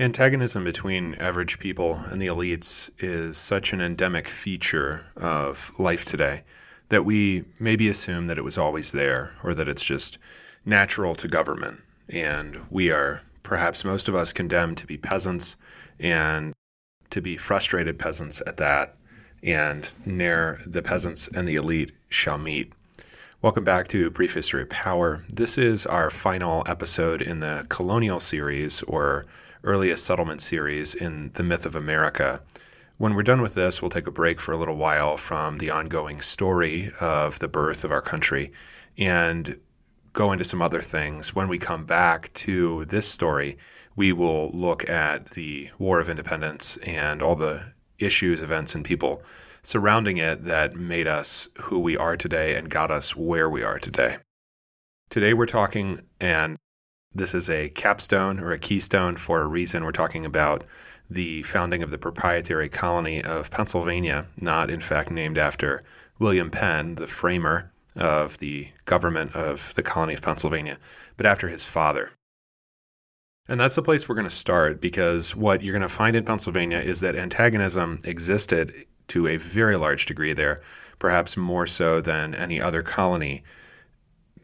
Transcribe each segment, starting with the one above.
Antagonism between average people and the elites is such an endemic feature of life today that we maybe assume that it was always there or that it's just natural to government. And we are, perhaps most of us, condemned to be peasants and to be frustrated peasants at that. And ne'er the peasants and the elite shall meet. Welcome back to Brief History of Power. This is our final episode in the colonial series or earliest settlement series in The Myth of America. When we're done with this, we'll take a break for a little while from the ongoing story of the birth of our country and go into some other things. When we come back to this story, we will look at the War of Independence and all the issues, events, and people surrounding it that made us who we are today and got us where we are today. Today, we're talking, and this is a capstone or a keystone for a reason. We're talking about the founding of the proprietary colony of Pennsylvania, not in fact named after William Penn, the framer of the government of the colony of Pennsylvania, but after his father. And that's the place we're going to start because what you're going to find in Pennsylvania is that antagonism existed to a very large degree there, perhaps more so than any other colony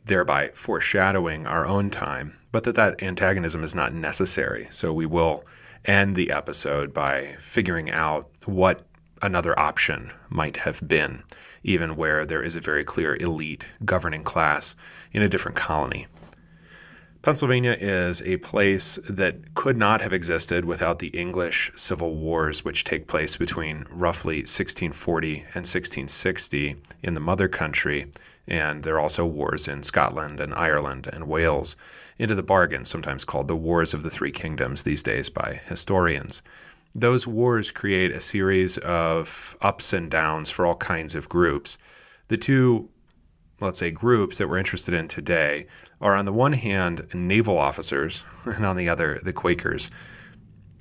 thereby foreshadowing our own time, but that that antagonism is not necessary. So we will end the episode by figuring out what another option might have been, even where there is a very clear elite governing class in a different colony. Pennsylvania is a place that could not have existed without the English civil wars, which take place between roughly 1640 and 1660 in the mother country, and there are also wars in Scotland and Ireland and Wales, into the bargain, sometimes called the Wars of the Three Kingdoms these days by historians. Those wars create a series of ups and downs for all kinds of groups. The two, let's say, groups that we're interested in today are on the one hand naval officers, and on the other, the Quakers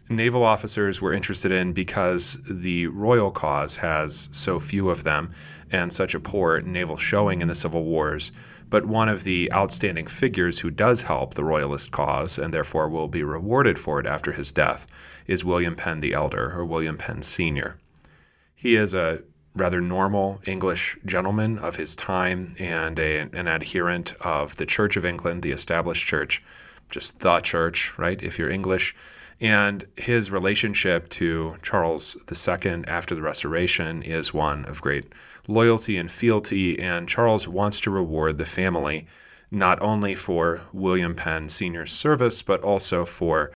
naval officers were interested in because the royal cause has so few of them and such a poor naval showing in the civil wars. But one of the outstanding figures who does help the royalist cause and therefore will be rewarded for it after his death is William Penn the Elder or William Penn Sr. He is a rather normal English gentleman of his time and a, an adherent of the Church of England, the established church, just the church, right? If you're English, and his relationship to Charles II after the Restoration is one of great loyalty and fealty. And Charles wants to reward the family not only for William Penn Sr.'s service, but also for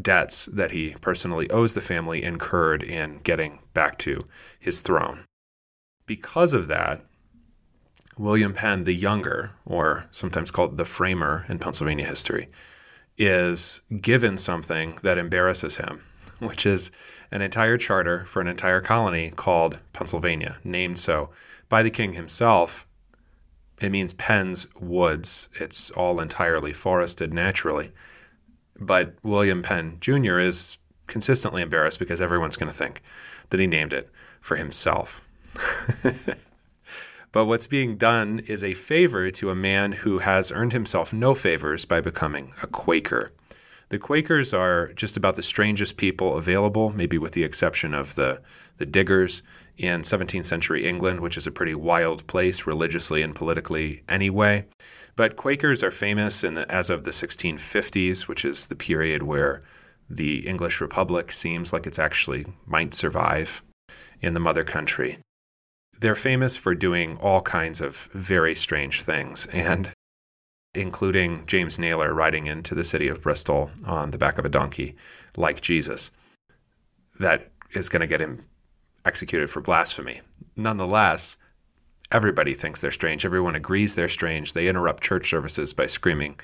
debts that he personally owes the family incurred in getting back to his throne. Because of that, William Penn the Younger, or sometimes called the Framer in Pennsylvania history, is given something that embarrasses him, which is an entire charter for an entire colony called Pennsylvania, named so by the king himself. It means Penn's Woods. It's all entirely forested naturally. But William Penn Jr. is consistently embarrassed because everyone's going to think that he named it for himself. But what's being done is a favor to a man who has earned himself no favors by becoming a Quaker. The Quakers are just about the strangest people available, maybe with the exception of the, the diggers in 17th century England, which is a pretty wild place religiously and politically anyway. But Quakers are famous in the, as of the 1650s, which is the period where the English Republic seems like it's actually might survive in the mother country they're famous for doing all kinds of very strange things, and including James Nayler riding into the city of Bristol on the back of a donkey, like Jesus. That is going to get him executed for blasphemy. Nonetheless, everybody thinks they're strange. Everyone agrees they're strange. They interrupt church services by screaming,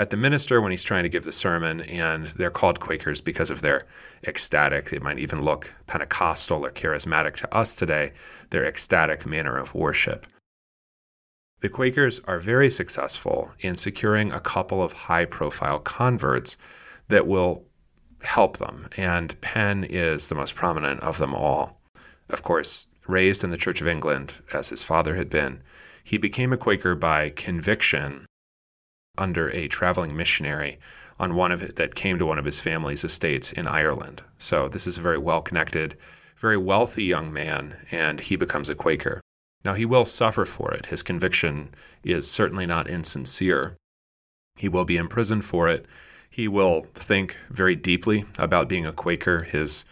at the minister when he's trying to give the sermon, and they're called Quakers because of their ecstatic, they might even look Pentecostal or charismatic to us today, their ecstatic manner of worship. The Quakers are very successful in securing a couple of high profile converts that will help them, and Penn is the most prominent of them all. Of course, raised in the Church of England, as his father had been, he became a Quaker by conviction under a traveling missionary on one of it that came to one of his family's estates in Ireland. So this is a very well connected, very wealthy young man, and he becomes a Quaker. Now he will suffer for it. His conviction is certainly not insincere. He will be imprisoned for it. He will think very deeply about being a Quaker. His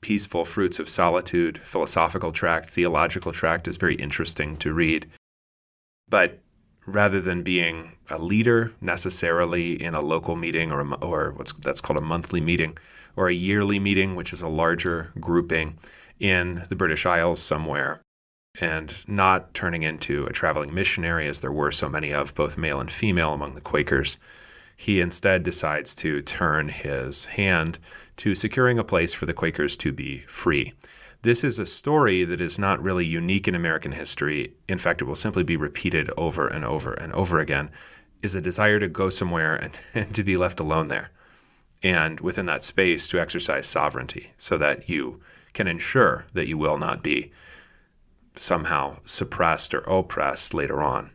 Peaceful Fruits of Solitude philosophical tract, theological tract is very interesting to read. But rather than being a leader necessarily in a local meeting or, a, or what's that's called a monthly meeting or a yearly meeting, which is a larger grouping in the British Isles somewhere, and not turning into a traveling missionary as there were so many of, both male and female, among the Quakers. He instead decides to turn his hand to securing a place for the Quakers to be free. This is a story that is not really unique in American history. In fact, it will simply be repeated over and over and over again. Is a desire to go somewhere and, and to be left alone there, and within that space to exercise sovereignty, so that you can ensure that you will not be somehow suppressed or oppressed later on.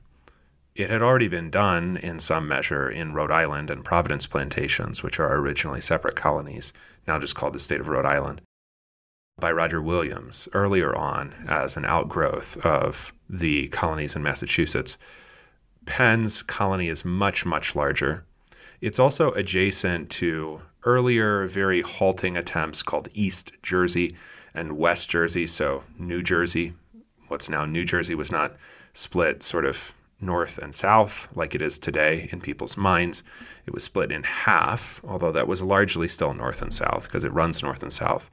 It had already been done in some measure in Rhode Island and Providence plantations, which are originally separate colonies, now just called the state of Rhode Island by Roger Williams earlier on as an outgrowth of the colonies in Massachusetts. Penn's colony is much, much larger. It's also adjacent to earlier, very halting attempts called East Jersey and West Jersey. So, New Jersey, what's now New Jersey, was not split sort of north and south like it is today in people's minds. It was split in half, although that was largely still north and south because it runs north and south.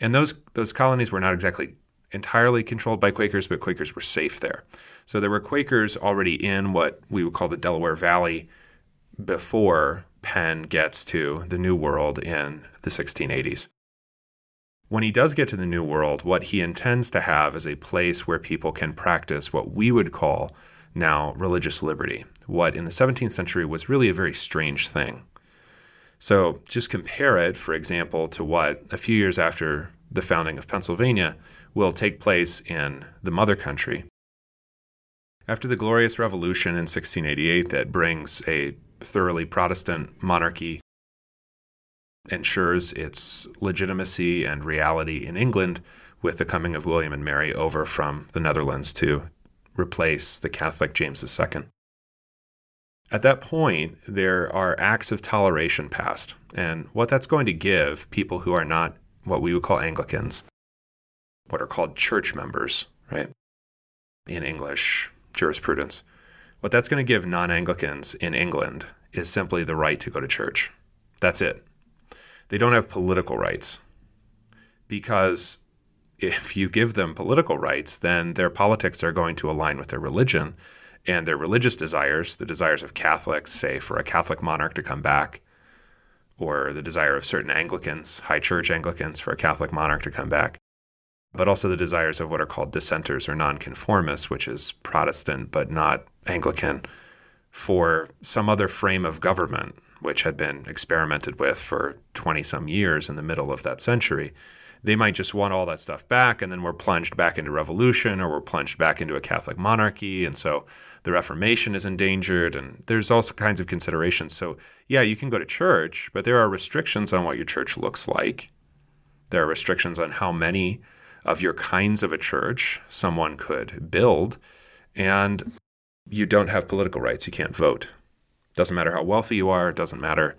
And those those colonies were not exactly entirely controlled by Quakers, but Quakers were safe there. So there were Quakers already in what we would call the Delaware Valley before Penn gets to the New World in the 1680s. When he does get to the New World, what he intends to have is a place where people can practice what we would call now religious liberty, what in the 17th century was really a very strange thing. So just compare it, for example, to what a few years after the founding of Pennsylvania will take place in the mother country. After the Glorious Revolution in 1688, that brings a thoroughly Protestant monarchy, ensures its legitimacy and reality in England with the coming of William and Mary over from the Netherlands to replace the Catholic James II. At that point, there are acts of toleration passed. And what that's going to give people who are not what we would call Anglicans, what are called church members, right? In English jurisprudence. What that's going to give non Anglicans in England is simply the right to go to church. That's it. They don't have political rights because if you give them political rights, then their politics are going to align with their religion and their religious desires, the desires of Catholics, say for a Catholic monarch to come back, or the desire of certain Anglicans, high church Anglicans, for a Catholic monarch to come back, but also the desires of what are called dissenters or nonconformists, which is Protestant but not Anglican, for some other frame of government, which had been experimented with for 20 some years in the middle of that century they might just want all that stuff back, and then we're plunged back into revolution or we're plunged back into a Catholic monarchy. And so the Reformation is endangered, and there's all kinds of considerations. So, yeah, you can go to church, but there are restrictions on what your church looks like. There are restrictions on how many of your kinds of a church someone could build. And you don't have political rights. You can't vote. Doesn't matter how wealthy you are, it doesn't matter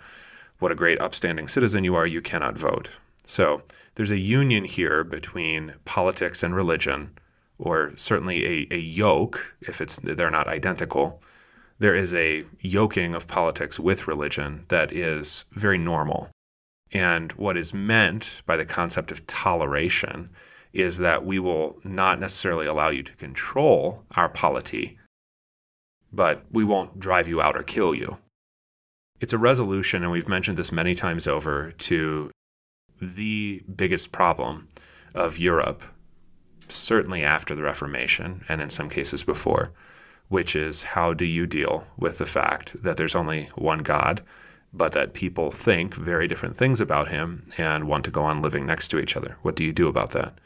what a great upstanding citizen you are, you cannot vote. So there's a union here between politics and religion, or certainly a, a yoke, if it's they're not identical. There is a yoking of politics with religion that is very normal. And what is meant by the concept of toleration is that we will not necessarily allow you to control our polity, but we won't drive you out or kill you. It's a resolution, and we've mentioned this many times over, to the biggest problem of Europe, certainly after the Reformation and in some cases before, which is how do you deal with the fact that there's only one God, but that people think very different things about him and want to go on living next to each other? What do you do about that?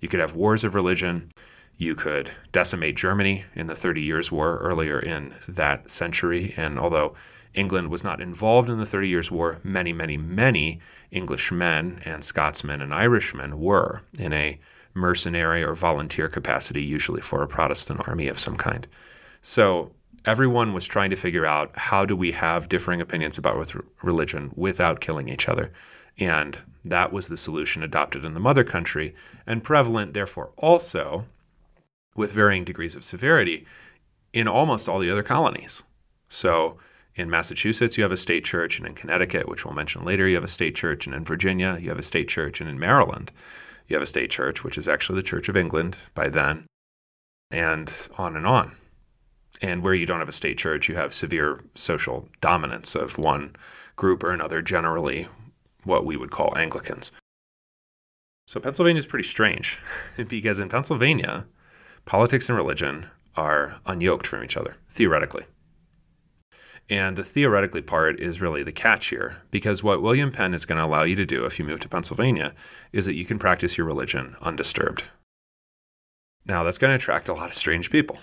You could have wars of religion. You could decimate Germany in the Thirty Years' War earlier in that century. And although England was not involved in the Thirty Years' War, many, many, many Englishmen and Scotsmen and Irishmen were in a mercenary or volunteer capacity, usually for a Protestant army of some kind. So everyone was trying to figure out how do we have differing opinions about religion without killing each other. And that was the solution adopted in the mother country and prevalent, therefore, also with varying degrees of severity in almost all the other colonies. So in Massachusetts, you have a state church, and in Connecticut, which we'll mention later, you have a state church, and in Virginia, you have a state church, and in Maryland, you have a state church, which is actually the Church of England by then, and on and on. And where you don't have a state church, you have severe social dominance of one group or another, generally what we would call Anglicans. So Pennsylvania is pretty strange because in Pennsylvania, politics and religion are unyoked from each other, theoretically. And the theoretically part is really the catch here, because what William Penn is going to allow you to do if you move to Pennsylvania is that you can practice your religion undisturbed. Now, that's going to attract a lot of strange people.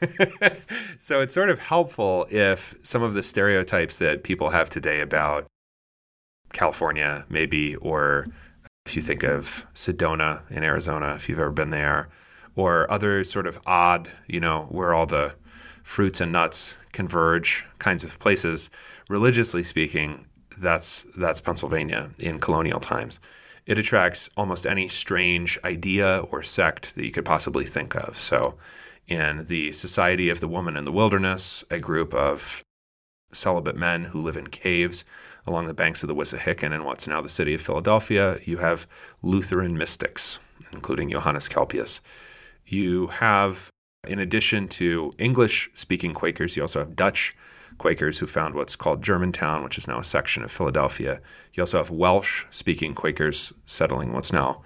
so it's sort of helpful if some of the stereotypes that people have today about California, maybe, or if you think of Sedona in Arizona, if you've ever been there, or other sort of odd, you know, where all the fruits and nuts converge kinds of places. Religiously speaking, that's that's Pennsylvania in colonial times. It attracts almost any strange idea or sect that you could possibly think of. So, in the Society of the Woman in the Wilderness, a group of celibate men who live in caves along the banks of the Wissahickon in what's now the city of Philadelphia, you have Lutheran mystics, including Johannes Kelpius. You have in addition to English speaking Quakers, you also have Dutch Quakers who found what's called Germantown, which is now a section of Philadelphia. You also have Welsh speaking Quakers settling what's now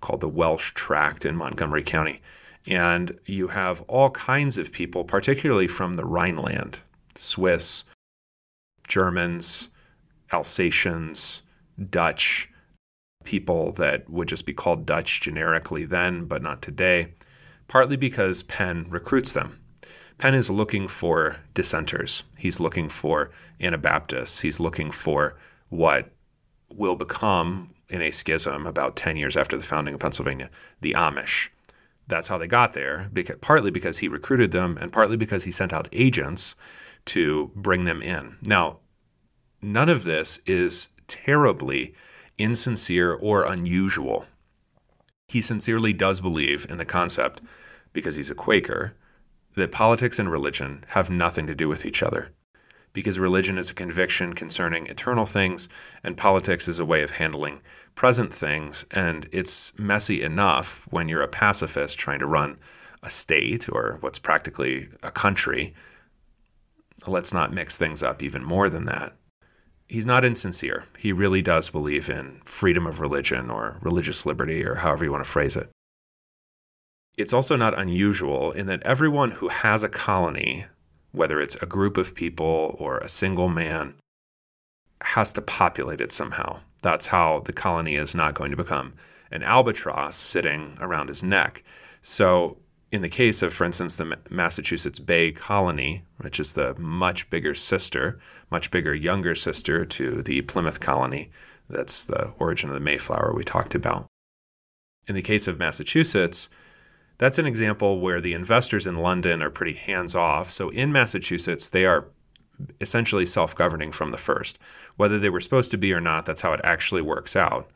called the Welsh Tract in Montgomery County. And you have all kinds of people, particularly from the Rhineland Swiss, Germans, Alsatians, Dutch, people that would just be called Dutch generically then, but not today partly because Penn recruits them. Penn is looking for dissenters. He's looking for Anabaptists. He's looking for what will become, in a schism about 10 years after the founding of Pennsylvania, the Amish. That's how they got there, because, partly because he recruited them and partly because he sent out agents to bring them in. Now, none of this is terribly insincere or unusual he sincerely does believe in the concept, because he's a Quaker, that politics and religion have nothing to do with each other. Because religion is a conviction concerning eternal things, and politics is a way of handling present things. And it's messy enough when you're a pacifist trying to run a state or what's practically a country. Let's not mix things up even more than that he's not insincere. He really does believe in freedom of religion or religious liberty or however you want to phrase it. It's also not unusual in that everyone who has a colony, whether it's a group of people or a single man, has to populate it somehow. That's how the colony is not going to become an albatross sitting around his neck. So in the case of, for instance, the Massachusetts Bay Colony, which is the much bigger sister, much bigger younger sister to the Plymouth Colony, that's the origin of the Mayflower we talked about. In the case of Massachusetts, that's an example where the investors in London are pretty hands off. So in Massachusetts, they are essentially self governing from the first. Whether they were supposed to be or not, that's how it actually works out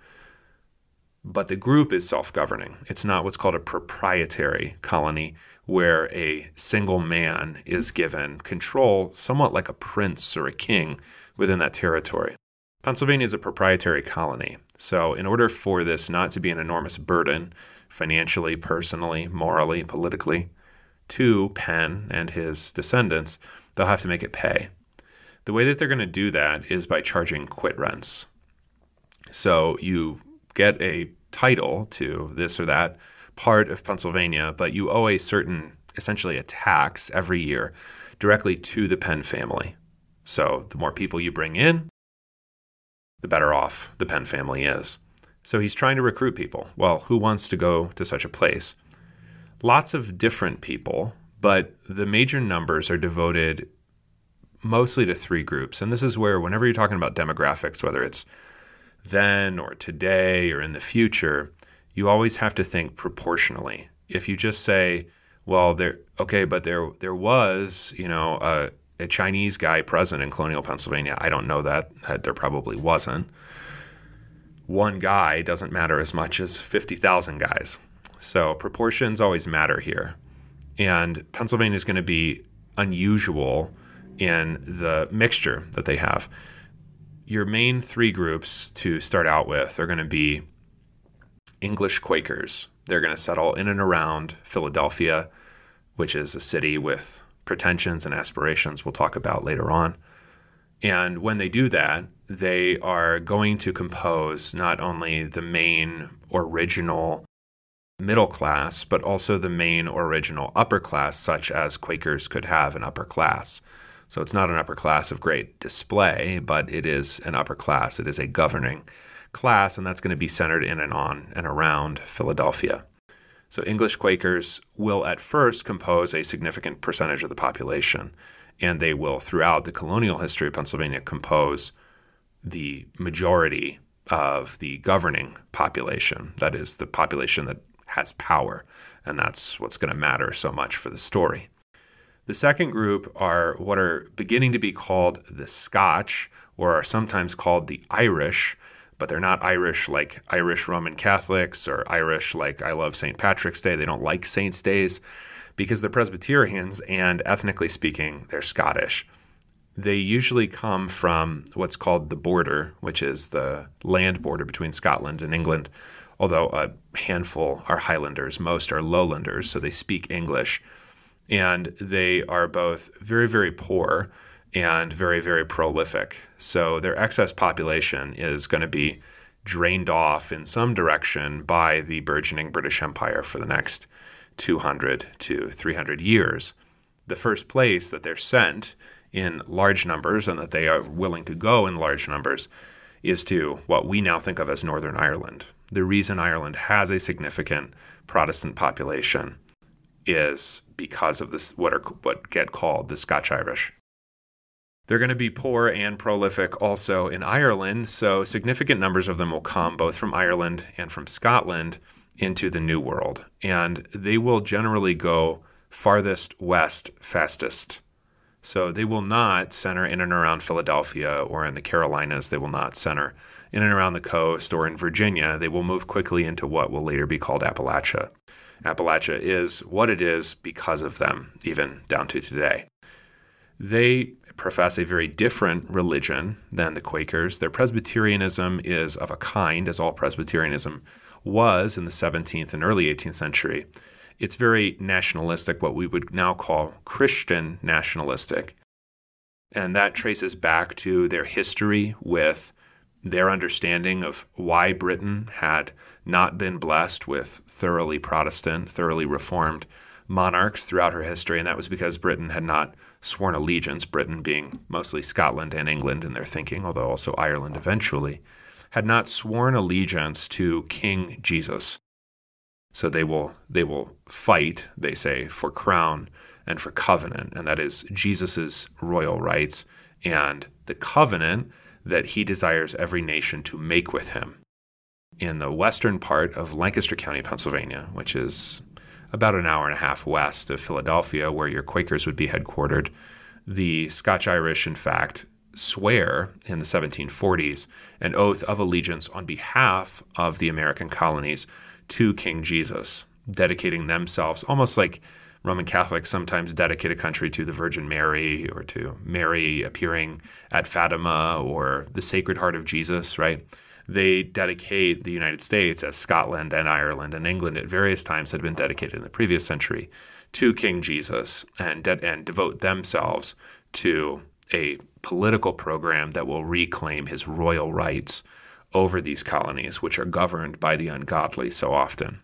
but the group is self governing. It's not what's called a proprietary colony, where a single man is given control, somewhat like a prince or a king within that territory. Pennsylvania is a proprietary colony. So, in order for this not to be an enormous burden, financially, personally, morally, politically, to Penn and his descendants, they'll have to make it pay. The way that they're going to do that is by charging quit rents. So, you get a title to this or that part of Pennsylvania, but you owe a certain, essentially a tax every year directly to the Penn family. So the more people you bring in, the better off the Penn family is. So he's trying to recruit people. Well, who wants to go to such a place? lots of different people, but the major numbers are devoted mostly to three groups. And this is where, whenever you're talking about demographics, whether it's then or today or in the future, you always have to think proportionally. If you just say, well, there, okay, but there, there was, you know, a, a Chinese guy present in colonial Pennsylvania. I don't know that. There probably wasn't. One guy doesn't matter as much as 50,000 guys. So proportions always matter here. And Pennsylvania is going to be unusual in the mixture that they have. Your main three groups to start out with are going to be English Quakers. They're going to settle in and around Philadelphia, which is a city with pretensions and aspirations we'll talk about later on. And when they do that, they are going to compose not only the main original middle class, but also the main original upper class, such as Quakers could have an upper class. So it's not an upper class of great display, but it is an upper class. It is a governing class, and that's going to be centered in and on and around Philadelphia. So English Quakers will at first compose a significant percentage of the population, and they will, throughout the colonial history of Pennsylvania, compose the majority of the governing population. That is, the population that has power, and that's what's going to matter so much for the story. The second group are what are beginning to be called the Scotch, or are sometimes called the Irish, but they're not Irish like Irish Roman Catholics or Irish like I love St. Patrick's Day. They don't like Saints' Days because they're Presbyterians and ethnically speaking, they're Scottish. They usually come from what's called the border, which is the land border between Scotland and England, although a handful are Highlanders, most are Lowlanders, so they speak English. And they are both very, very poor and very, very prolific. So their excess population is going to be drained off in some direction by the burgeoning British Empire for the next 200 to 300 years. The first place that they're sent in large numbers and that they are willing to go in large numbers is to what we now think of as Northern Ireland. The reason Ireland has a significant Protestant population is because of this what are what get called the Scotch Irish. They're going to be poor and prolific also in Ireland, so significant numbers of them will come both from Ireland and from Scotland into the New World. And they will generally go farthest west fastest. So they will not center in and around Philadelphia or in the Carolinas. They will not center in and around the coast or in Virginia. They will move quickly into what will later be called Appalachia. Appalachia is what it is because of them, even down to today. They profess a very different religion than the Quakers. Their Presbyterianism is of a kind, as all Presbyterianism was in the 17th and early 18th century. It's very nationalistic, what we would now call Christian nationalistic. And that traces back to their history with their understanding of why Britain had not been blessed with thoroughly Protestant, thoroughly Reformed monarchs throughout her history, and that was because Britain had not sworn allegiance, Britain being mostly Scotland and England in their thinking, although also Ireland eventually, had not sworn allegiance to King Jesus. So they will they will fight, they say, for crown and for covenant, and that is Jesus's royal rights and the covenant that he desires every nation to make with him. In the western part of Lancaster County, Pennsylvania, which is about an hour and a half west of Philadelphia, where your Quakers would be headquartered. The Scotch Irish, in fact, swear in the 1740s an oath of allegiance on behalf of the American colonies to King Jesus, dedicating themselves almost like Roman Catholics sometimes dedicate a country to the Virgin Mary or to Mary appearing at Fatima or the Sacred Heart of Jesus, right? They dedicate the United States, as Scotland and Ireland and England at various times had been dedicated in the previous century, to King Jesus and, de- and devote themselves to a political program that will reclaim his royal rights over these colonies, which are governed by the ungodly so often.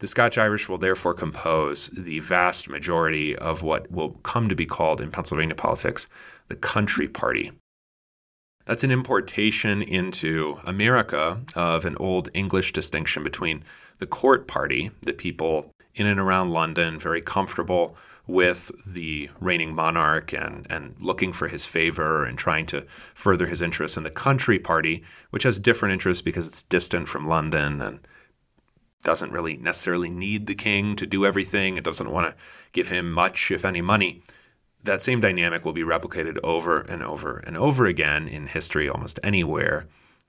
The Scotch Irish will therefore compose the vast majority of what will come to be called in Pennsylvania politics the Country Party. That's an importation into America of an old English distinction between the court party, the people in and around London, very comfortable with the reigning monarch and, and looking for his favor and trying to further his interests in the country party, which has different interests because it's distant from London and doesn't really necessarily need the king to do everything. It doesn't want to give him much, if any, money. That same dynamic will be replicated over and over and over again in history almost anywhere.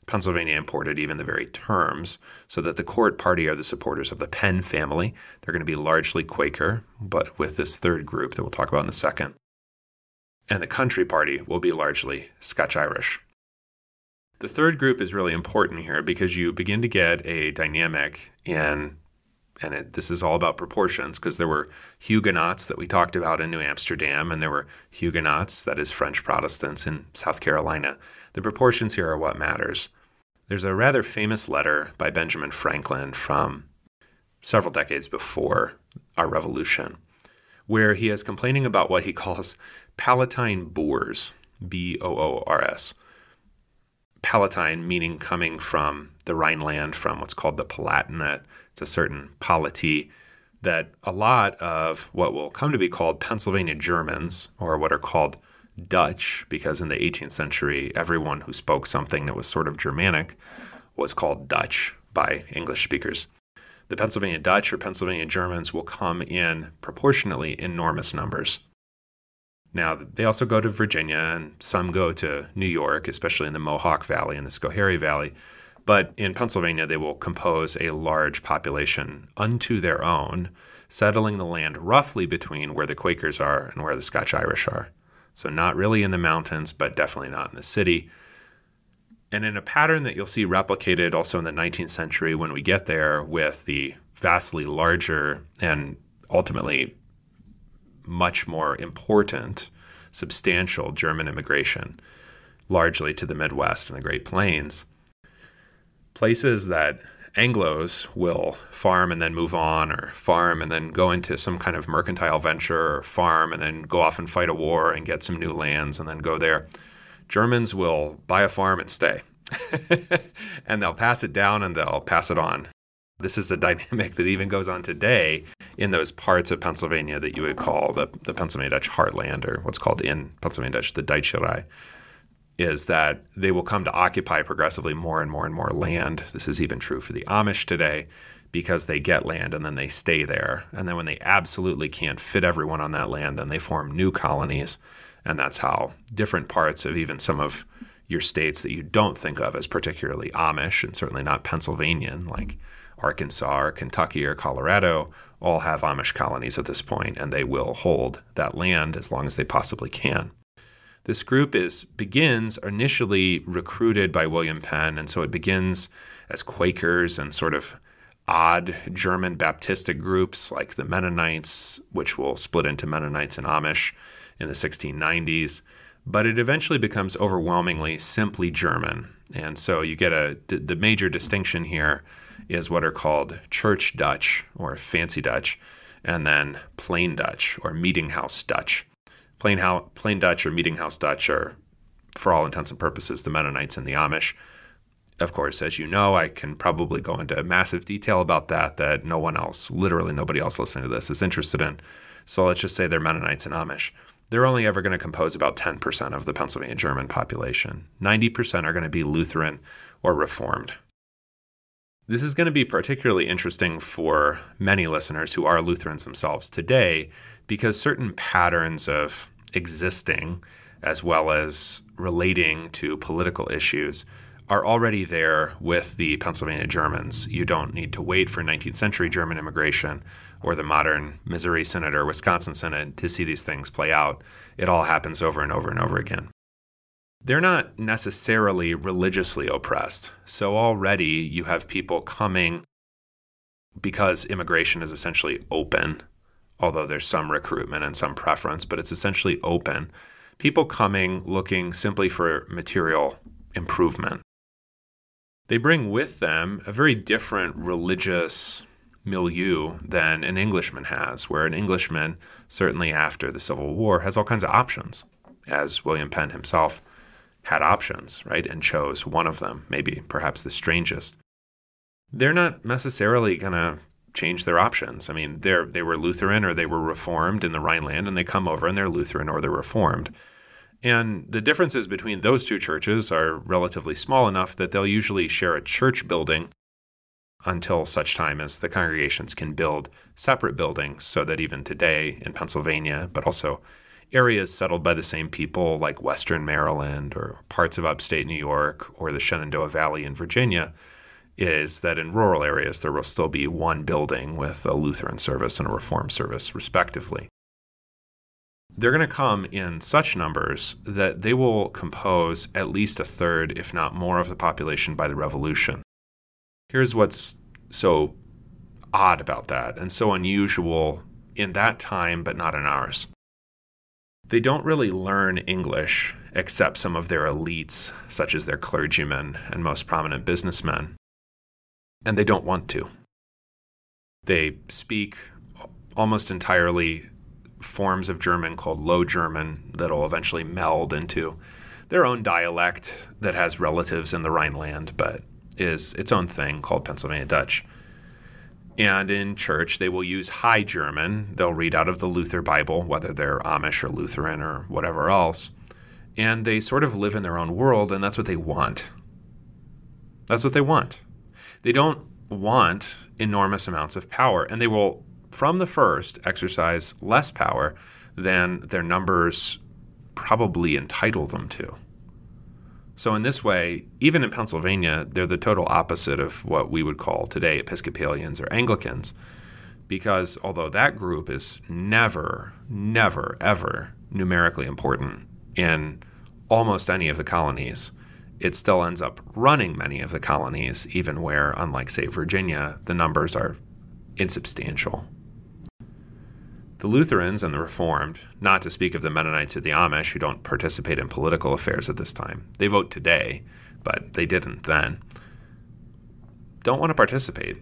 Pennsylvania imported even the very terms, so that the court party are the supporters of the Penn family. They're going to be largely Quaker, but with this third group that we'll talk about in a second. And the country party will be largely Scotch Irish. The third group is really important here because you begin to get a dynamic in, and it, this is all about proportions because there were Huguenots that we talked about in New Amsterdam, and there were Huguenots, that is French Protestants, in South Carolina. The proportions here are what matters. There's a rather famous letter by Benjamin Franklin from several decades before our revolution, where he is complaining about what he calls Palatine boors, B O O R S. Palatine meaning coming from the Rhineland, from what's called the Palatinate. It's a certain polity that a lot of what will come to be called Pennsylvania Germans, or what are called Dutch, because in the 18th century, everyone who spoke something that was sort of Germanic was called Dutch by English speakers. The Pennsylvania Dutch or Pennsylvania Germans will come in proportionately enormous numbers. Now, they also go to Virginia, and some go to New York, especially in the Mohawk Valley and the Schoharie Valley. But in Pennsylvania, they will compose a large population unto their own, settling the land roughly between where the Quakers are and where the Scotch Irish are. So, not really in the mountains, but definitely not in the city. And in a pattern that you'll see replicated also in the 19th century when we get there with the vastly larger and ultimately much more important, substantial German immigration, largely to the Midwest and the Great Plains. Places that Anglos will farm and then move on, or farm and then go into some kind of mercantile venture, or farm and then go off and fight a war and get some new lands and then go there. Germans will buy a farm and stay. and they'll pass it down and they'll pass it on. This is a dynamic that even goes on today in those parts of Pennsylvania that you would call the, the Pennsylvania Dutch heartland, or what's called in Pennsylvania Dutch the Deitscherei is that they will come to occupy progressively more and more and more land. This is even true for the Amish today because they get land and then they stay there. And then when they absolutely can't fit everyone on that land, then they form new colonies. And that's how different parts of even some of your states that you don't think of as particularly Amish and certainly not Pennsylvanian, like Arkansas or Kentucky or Colorado, all have Amish colonies at this point, and they will hold that land as long as they possibly can. This group is begins initially recruited by William Penn, and so it begins as Quakers and sort of odd German Baptistic groups like the Mennonites, which will split into Mennonites and Amish in the 1690s. But it eventually becomes overwhelmingly simply German. And so you get a the major distinction here is what are called church Dutch or fancy Dutch, and then plain Dutch or meeting house Dutch plain, how, plain Dutch or meeting house Dutch are, for all intents and purposes, the Mennonites and the Amish. Of course, as you know, I can probably go into massive detail about that that no one else, literally nobody else listening to this, is interested in. So let's just say they're Mennonites and Amish. They're only ever going to compose about 10% of the Pennsylvania German population. 90% are going to be Lutheran or Reformed. This is going to be particularly interesting for many listeners who are Lutherans themselves today because certain patterns of existing as well as relating to political issues are already there with the Pennsylvania Germans. You don't need to wait for 19th century German immigration or the modern Missouri Synod or Wisconsin Synod to see these things play out. It all happens over and over and over again. They're not necessarily religiously oppressed. So already you have people coming because immigration is essentially open although there's some recruitment and some preference, but it's essentially open. People coming looking simply for material improvement. They bring with them a very different religious milieu than an Englishman has, where an Englishman, certainly after the Civil War, has all kinds of options, as William Penn himself had options, right, and chose one of them, maybe perhaps the strangest. They're not necessarily going to change their options. I mean, they they were Lutheran or they were Reformed in the Rhineland, and they come over and they're Lutheran or they're Reformed. And the differences between those two churches are relatively small enough that they'll usually share a church building until such time as the congregations can build separate buildings so that even today in Pennsylvania, but also areas settled by the same people like Western Maryland or parts of upstate New York or the Shenandoah Valley in Virginia, is that in rural areas there will still be one building with a Lutheran service and a Reformed service, respectively. They're going to come in such numbers that they will compose at least a third, if not more, of the population by the Revolution. Here's what's so odd about that and so unusual in that time, but not in ours. They don't really learn English except some of their elites, such as their clergymen and most prominent businessmen and they don't want to. They speak almost entirely forms of German called Low German that'll eventually meld into their own dialect that has relatives in the Rhineland, but is its own thing called Pennsylvania Dutch. And in church, they will use High German. They'll read out of the Luther Bible, whether they're Amish or Lutheran or whatever else. And they sort of live in their own world, and that's what they want. That's what they want. They don't want enormous amounts of power, and they will, from the first, exercise less power than their numbers probably entitle them to. So, in this way, even in Pennsylvania, they're the total opposite of what we would call today Episcopalians or Anglicans, because although that group is never, never, ever numerically important in almost any of the colonies, it still ends up running many of the colonies, even where, unlike, say, Virginia, the numbers are insubstantial. The Lutherans and the Reformed, not to speak of the Mennonites or the Amish, who don't participate in political affairs at this time, they vote today, but they didn't then, don't want to participate.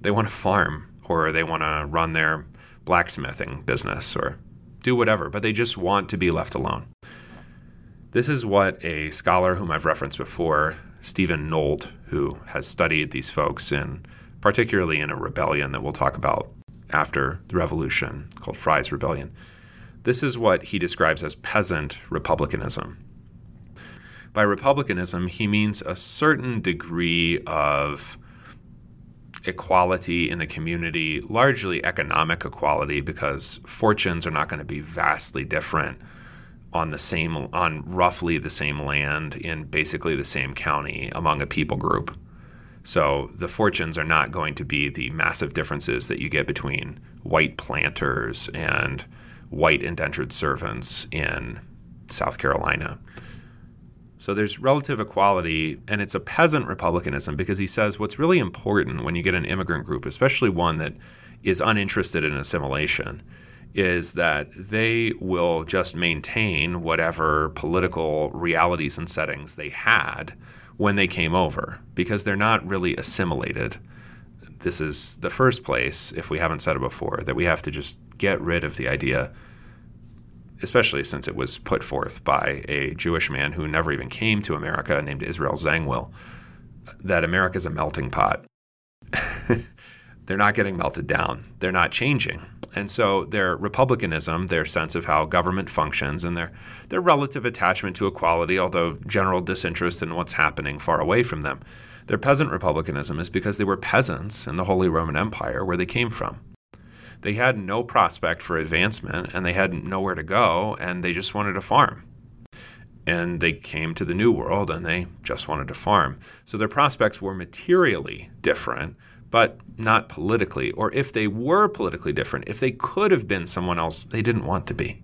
They want to farm, or they want to run their blacksmithing business, or do whatever, but they just want to be left alone. This is what a scholar whom I've referenced before, Stephen Nolt, who has studied these folks in particularly in a rebellion that we'll talk about after the revolution called Fries's Rebellion. This is what he describes as peasant republicanism. By republicanism, he means a certain degree of equality in the community, largely economic equality, because fortunes are not going to be vastly different on the same on roughly the same land in basically the same county among a people group. So the fortunes are not going to be the massive differences that you get between white planters and white indentured servants in South Carolina. So there's relative equality, and it's a peasant republicanism because he says what's really important when you get an immigrant group, especially one that is uninterested in assimilation, is that they will just maintain whatever political realities and settings they had when they came over because they're not really assimilated. This is the first place, if we haven't said it before, that we have to just get rid of the idea, especially since it was put forth by a Jewish man who never even came to America named Israel Zangwill, that America is a melting pot. they're not getting melted down, they're not changing and so their republicanism, their sense of how government functions, and their, their relative attachment to equality, although general disinterest in what's happening far away from them, their peasant republicanism is because they were peasants in the Holy Roman Empire where they came from. They had no prospect for advancement and they had nowhere to go, and they just wanted to farm and they came to the New World and they just wanted to farm. So their prospects were materially different, but not politically. Or if they were politically different, if they could have been someone else, they didn't want to be.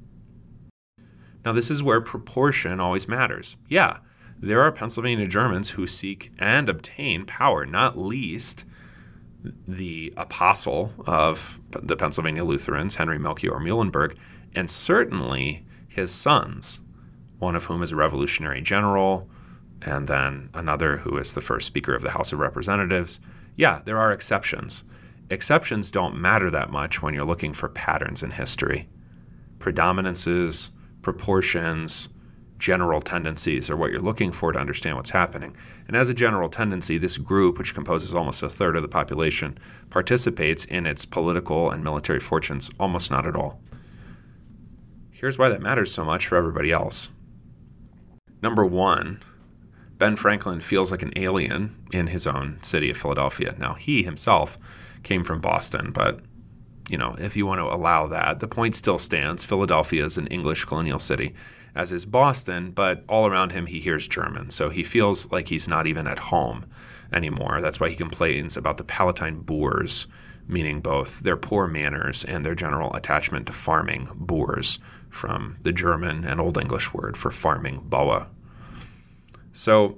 Now, this is where proportion always matters. Yeah, there are Pennsylvania Germans who seek and obtain power, not least the apostle of the Pennsylvania Lutherans, Henry Melchior Muhlenberg, and certainly his sons, one of whom is a revolutionary general, and then another who is the first Speaker of the House of Representatives. Yeah, there are exceptions. Exceptions don't matter that much when you're looking for patterns in history. Predominances, proportions, general tendencies are what you're looking for to understand what's happening. And as a general tendency, this group, which composes almost a third of the population, participates in its political and military fortunes almost not at all. Here's why that matters so much for everybody else. Number one, Ben Franklin feels like an alien in his own city of Philadelphia. Now, he himself came from Boston, but you know, if you want to allow that, the point still stands. Philadelphia is an English colonial city, as is Boston, but all around him he hears German. So he feels like he's not even at home anymore. That's why he complains about the Palatine boors, meaning both their poor manners and their general attachment to farming, boors, from the German and Old English word for farming, boa. So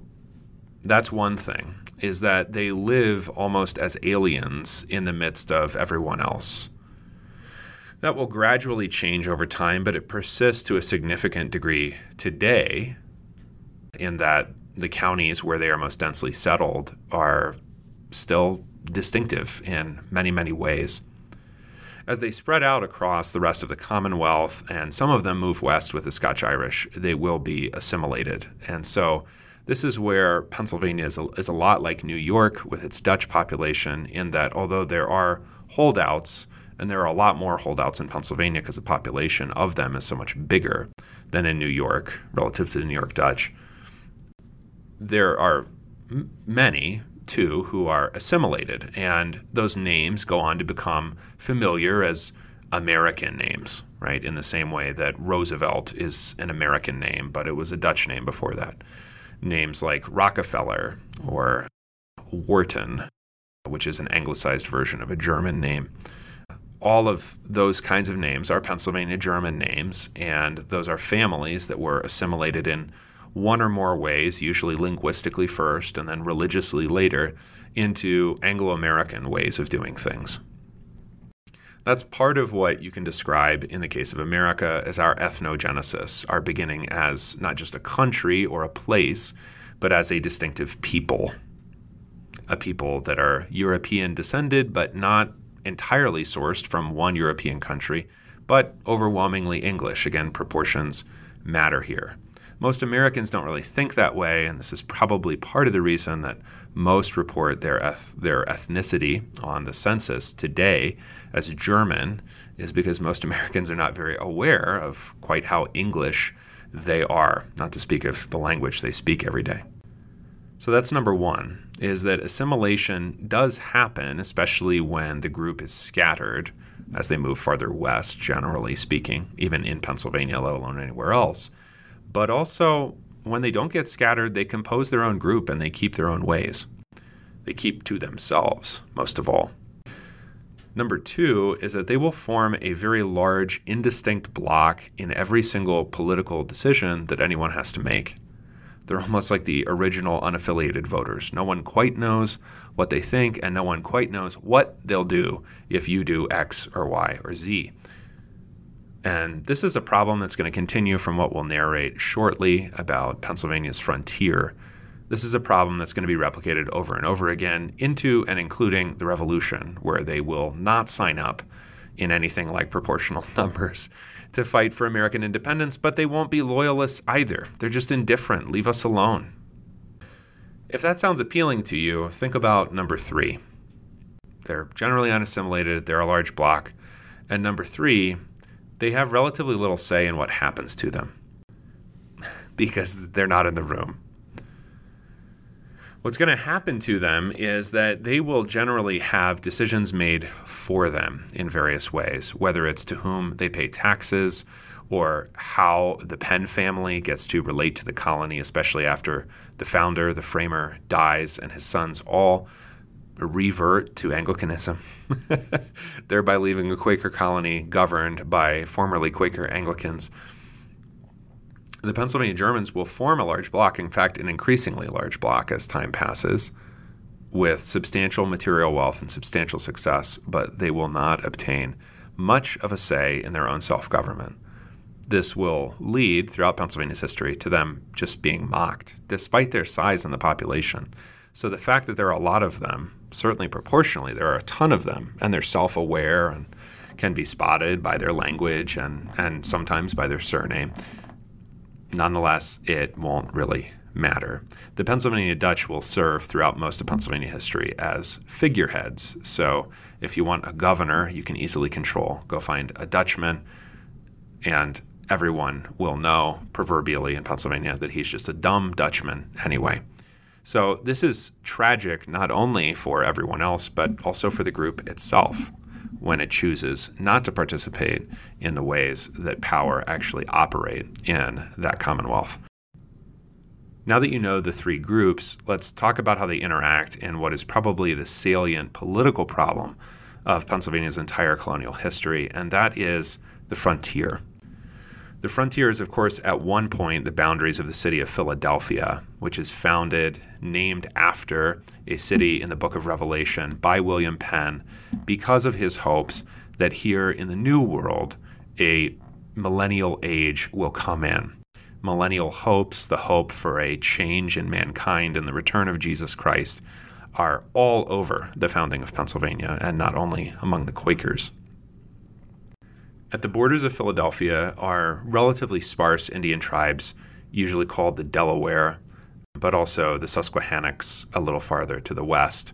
that's one thing, is that they live almost as aliens in the midst of everyone else. That will gradually change over time, but it persists to a significant degree today, in that the counties where they are most densely settled are still distinctive in many, many ways. As they spread out across the rest of the Commonwealth, and some of them move west with the Scotch Irish, they will be assimilated. And so, this is where Pennsylvania is a, is a lot like New York with its Dutch population, in that although there are holdouts, and there are a lot more holdouts in Pennsylvania because the population of them is so much bigger than in New York relative to the New York Dutch. There are m- many, too, who are assimilated, and those names go on to become familiar as American names, right? In the same way that Roosevelt is an American name, but it was a Dutch name before that. Names like Rockefeller or Wharton, which is an anglicized version of a German name all of those kinds of names are Pennsylvania German names, and those are families that were assimilated in one or more ways, usually linguistically first and then religiously later, into Anglo American ways of doing things. That's part of what you can describe in the case of America as our ethnogenesis, our beginning as not just a country or a place, but as a distinctive people. A people that are European descended, but not entirely sourced from one European country, but overwhelmingly English. Again, proportions matter here. Most Americans don't really think that way, and this is probably part of the reason that most report their, eth- their ethnicity on the census today as German, is because most Americans are not very aware of quite how English they are, not to speak of the language they speak every day. So that's number one, is that assimilation does happen, especially when the group is scattered as they move farther west, generally speaking, even in Pennsylvania, let alone anywhere else. But also, when they don't get scattered, they compose their own group and they keep their own ways. They keep to themselves, most of all. Number two is that they will form a very large, indistinct block in every single political decision that anyone has to make. They're almost like the original unaffiliated voters. No one quite knows what they think, and no one quite knows what they'll do if you do X or Y or Z. And this is a problem that's going to continue from what we'll narrate shortly about Pennsylvania's frontier. This is a problem that's going to be replicated over and over again into and including the revolution, where they will not sign up in anything like proportional numbers to fight for American independence, but they won't be loyalists either. They're just indifferent. Leave us alone. If that sounds appealing to you, think about number three. They're generally unassimilated, they're a large block. And number three, they have relatively little say in what happens to them. Because they're not in the room. What's going to happen to them is that they will generally have decisions made for them in various ways, whether it's to whom they pay taxes or how the Penn family gets to relate to the colony, especially after the founder, the framer, dies and his sons all revert to Anglicanism, thereby leaving a Quaker colony governed by formerly Quaker Anglicans the Pennsylvania Germans will form a large block, in fact, an increasingly large block as time passes, with substantial material wealth and substantial success, but they will not obtain much of a say in their own self government. This will lead throughout Pennsylvania's history to them just being mocked, despite their size in the population. So the fact that there are a lot of them, certainly proportionally, there are a ton of them, and they're self aware and can be spotted by their language and, and sometimes by their surname, Nonetheless, it won't really matter. The Pennsylvania Dutch will serve throughout most of Pennsylvania history as figureheads. So if you want a governor you can easily control, go find a Dutchman, and everyone will know, proverbially in Pennsylvania, that he's just a dumb Dutchman anyway. So this is tragic not only for everyone else, but also for the group itself when it chooses not to participate in the ways that power actually operate in that commonwealth. Now that you know the three groups, let's talk about how they interact in what is probably the salient political problem of Pennsylvania's entire colonial history, and that is the frontier. The frontier is, of course, at one point the boundaries of the city of Philadelphia, which is founded, named after a city in the book of Revelation by William Penn because of his hopes that here in the New World, a millennial age will come in. Millennial hopes, the hope for a change in mankind and the return of Jesus Christ, are all over the founding of Pennsylvania and not only among the Quakers. At the borders of Philadelphia are relatively sparse Indian tribes, usually called the Delaware, but also the Susquehannocks a little farther to the west.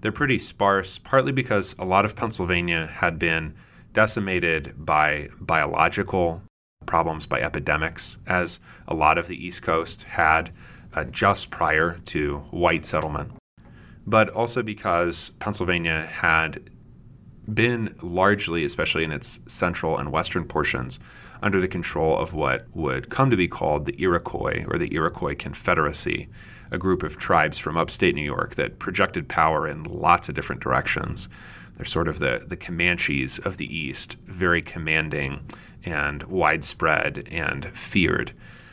They're pretty sparse, partly because a lot of Pennsylvania had been decimated by biological problems, by epidemics, as a lot of the East Coast had uh, just prior to white settlement, but also because Pennsylvania had been largely, especially in its central and western portions, under the control of what would come to be called the Iroquois or the Iroquois Confederacy, a group of tribes from upstate New York that projected power in lots of different directions. They're sort of the, the Comanches of the East, very commanding and widespread and feared.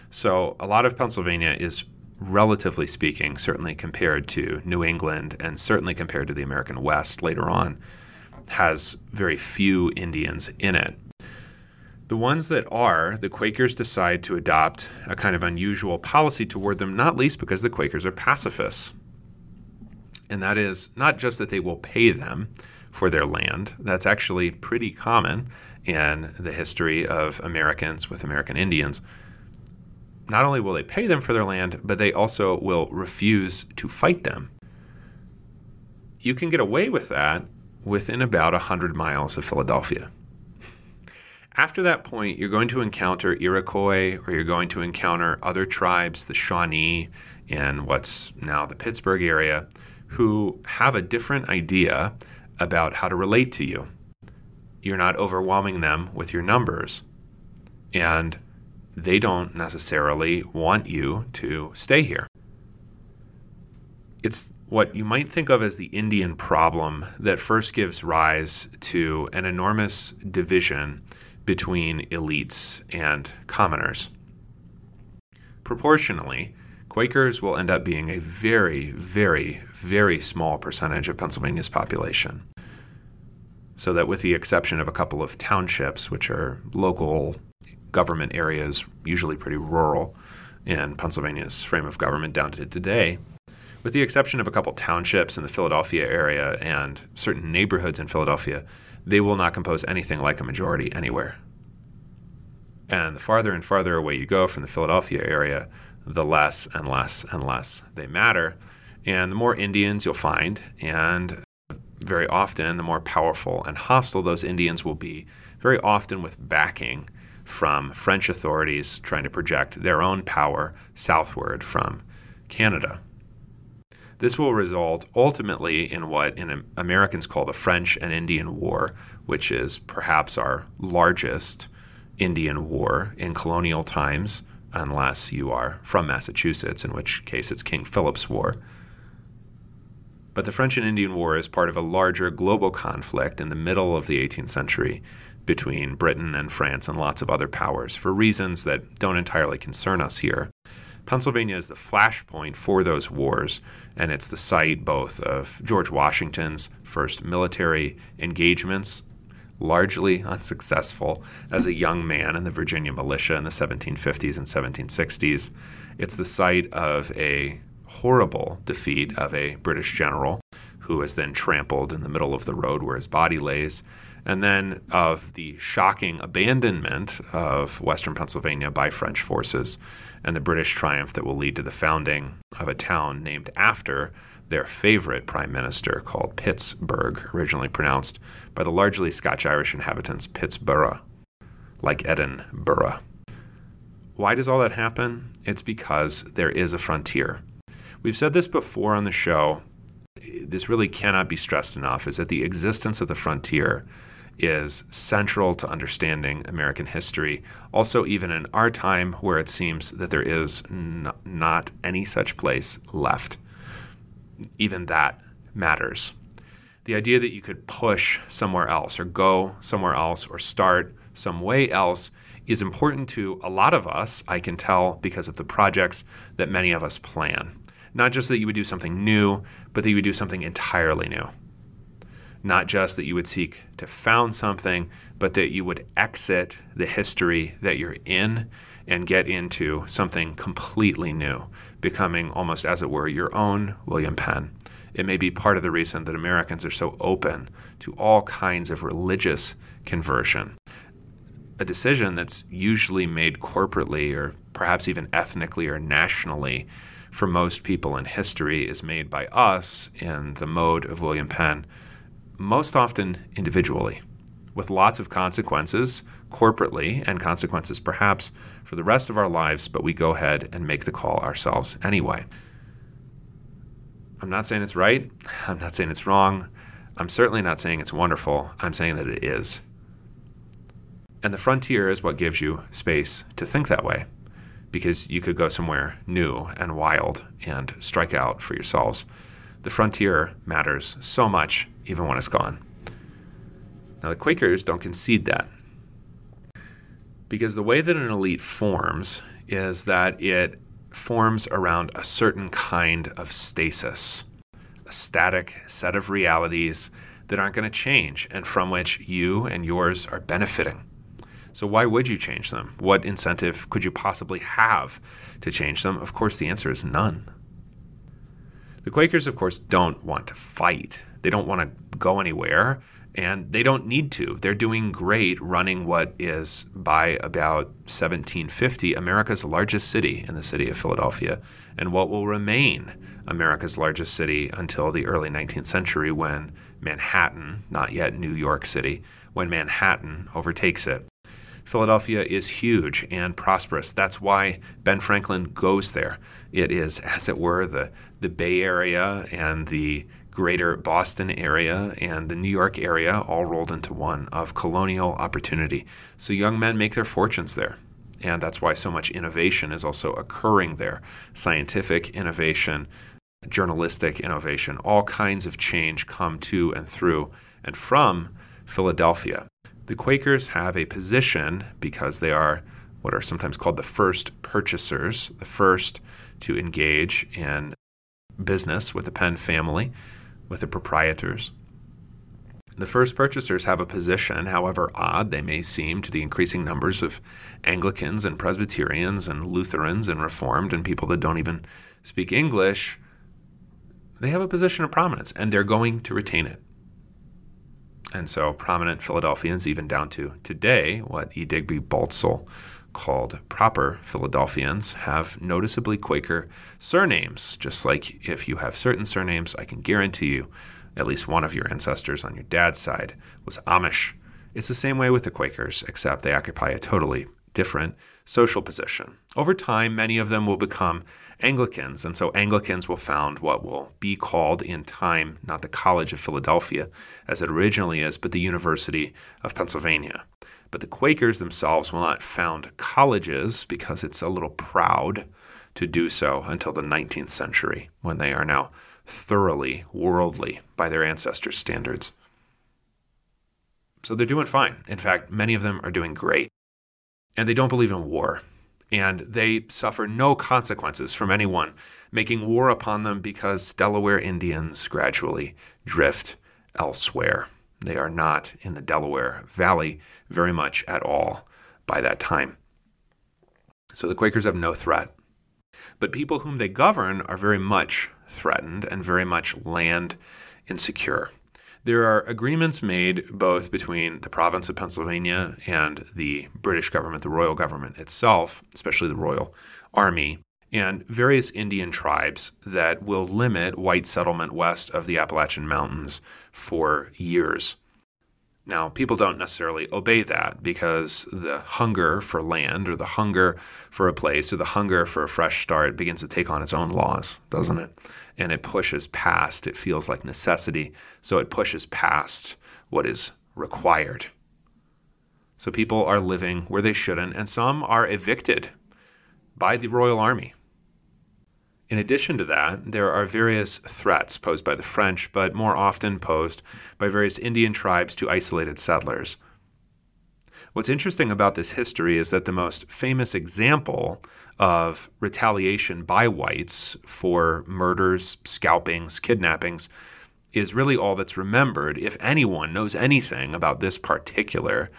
So a lot of Pennsylvania is relatively speaking, certainly compared to New England and certainly compared to the American West later on, has very few Indians in it. The ones that are, the Quakers decide to adopt a kind of unusual policy toward them, not least because the Quakers are pacifists. And that is not just that they will pay them for their land, that's actually pretty common in the history of Americans with American Indians. Not only will they pay them for their land, but they also will refuse to fight them. You can get away with that within about 100 miles of Philadelphia. After that point, you're going to encounter Iroquois or you're going to encounter other tribes, the Shawnee in what's now the Pittsburgh area, who have a different idea about how to relate to you. You're not overwhelming them with your numbers. And they don't necessarily want you to stay here. It's what you might think of as the Indian problem that first gives rise to an enormous division between elites and commoners. Proportionally, Quakers will end up being a very, very, very small percentage of Pennsylvania's population. So that, with the exception of a couple of townships, which are local government areas, usually pretty rural in Pennsylvania's frame of government down to today, with the exception of a couple townships in the Philadelphia area and certain neighborhoods in Philadelphia, they will not compose anything like a majority anywhere. And the farther and farther away you go from the Philadelphia area, the less and less and less they matter. And the more Indians you'll find, and very often the more powerful and hostile those Indians will be, very often with backing from French authorities trying to project their own power southward from Canada. This will result ultimately in what in Americans call the French and Indian War, which is perhaps our largest Indian war in colonial times, unless you are from Massachusetts, in which case it's King Philip's War. But the French and Indian War is part of a larger global conflict in the middle of the 18th century between Britain and France and lots of other powers for reasons that don't entirely concern us here. Pennsylvania is the flashpoint for those wars, and it's the site both of George Washington's first military engagements, largely unsuccessful as a young man in the Virginia militia in the 1750s and 1760s. It's the site of a horrible defeat of a British general who is then trampled in the middle of the road where his body lays. and then of the shocking abandonment of Western Pennsylvania by French forces and the British triumph that will lead to the founding of a town named after their favorite prime minister called Pittsburgh, originally pronounced by the largely Scotch Irish inhabitants Pittsburgh, like Edinburgh. Why does all that happen? It's because there is a frontier. We've said this before on the show. This really cannot be stressed enough is that the existence of the frontier is central to understanding American history. Also, even in our time where it seems that there is n- not any such place left, even that matters. The idea that you could push somewhere else or go somewhere else or start some way else is important to a lot of us, I can tell, because of the projects that many of us plan. Not just that you would do something new, but that you would do something entirely new. Not just that you would seek to found something, but that you would exit the history that you're in and get into something completely new, becoming almost, as it were, your own William Penn. It may be part of the reason that Americans are so open to all kinds of religious conversion a decision that's usually made corporately or perhaps even ethnically or nationally for most people in history is made by us in the mode of William Penn, most often individually, with lots of consequences corporately and consequences perhaps for the rest of our lives, but we go ahead and make the call ourselves anyway. I'm not saying it's right. I'm not saying it's wrong. I'm certainly not saying it's wonderful. I'm saying that it is. And the frontier is what gives you space to think that way because you could go somewhere new and wild and strike out for yourselves. The frontier matters so much, even when it's gone. Now, the Quakers don't concede that because the way that an elite forms is that it forms around a certain kind of stasis, a static set of realities that aren't going to change and from which you and yours are benefiting. So why would you change them? What incentive could you possibly have to change them? Of course, the answer is none. The Quakers, of course, don't want to fight. They don't want to go anywhere, and they don't need to. They're doing great running what is, by about 1750, America's largest city in the city of Philadelphia, and what will remain America's largest city until the early 19th century when Manhattan, not yet New York City, when Manhattan overtakes it. Philadelphia is huge and prosperous. That's why Ben Franklin goes there. It is, as it were, the, the Bay Area and the greater Boston area and the New York area all rolled into one of colonial opportunity. So young men make their fortunes there. And that's why so much innovation is also occurring there scientific innovation, journalistic innovation, all kinds of change come to and through and from Philadelphia. The Quakers have a position because they are what are sometimes called the first purchasers, the first to engage in business with the Penn family, with the proprietors. The first purchasers have a position, however odd they may seem to the increasing numbers of Anglicans and Presbyterians and Lutherans and Reformed and people that don't even speak English. They have a position of prominence and they're going to retain it. And so prominent Philadelphians, even down to today, what E. Digby Baltzell called proper Philadelphians, have noticeably Quaker surnames. Just like if you have certain surnames, I can guarantee you at least one of your ancestors on your dad's side was Amish. It's the same way with the Quakers, except they occupy a totally different social position. Over time, many of them will become Anglicans, and so Anglicans will found what will be called in time not the College of Philadelphia, as it originally is, but the University of Pennsylvania. But the Quakers themselves will not found colleges because it's a little proud to do so until the 19th century, when they are now thoroughly worldly by their ancestors' standards. So they're doing fine. In fact, many of them are doing great and they don't believe in war. And they suffer no consequences from anyone making war upon them because Delaware Indians gradually drift elsewhere. They are not in the Delaware Valley very much at all by that time. So the Quakers have no threat. But people whom they govern are very much threatened and very much land insecure. There are agreements made both between the province of Pennsylvania and the British government, the royal government itself, especially the Royal Army, and various Indian tribes that will limit white settlement west of the Appalachian Mountains for years. Now, people don't necessarily obey that because the hunger for land or the hunger for a place or the hunger for a fresh start begins to take on its own laws, doesn't it? And it pushes past, it feels like necessity, so it pushes past what is required. So people are living where they shouldn't, and some are evicted by the Royal Army. In addition to that, there are various threats posed by the French, but more often posed by various Indian tribes to isolated settlers. What's interesting about this history is that the most famous example of retaliation by whites for murders, scalpings, kidnappings is really all that's remembered if anyone knows anything about this particular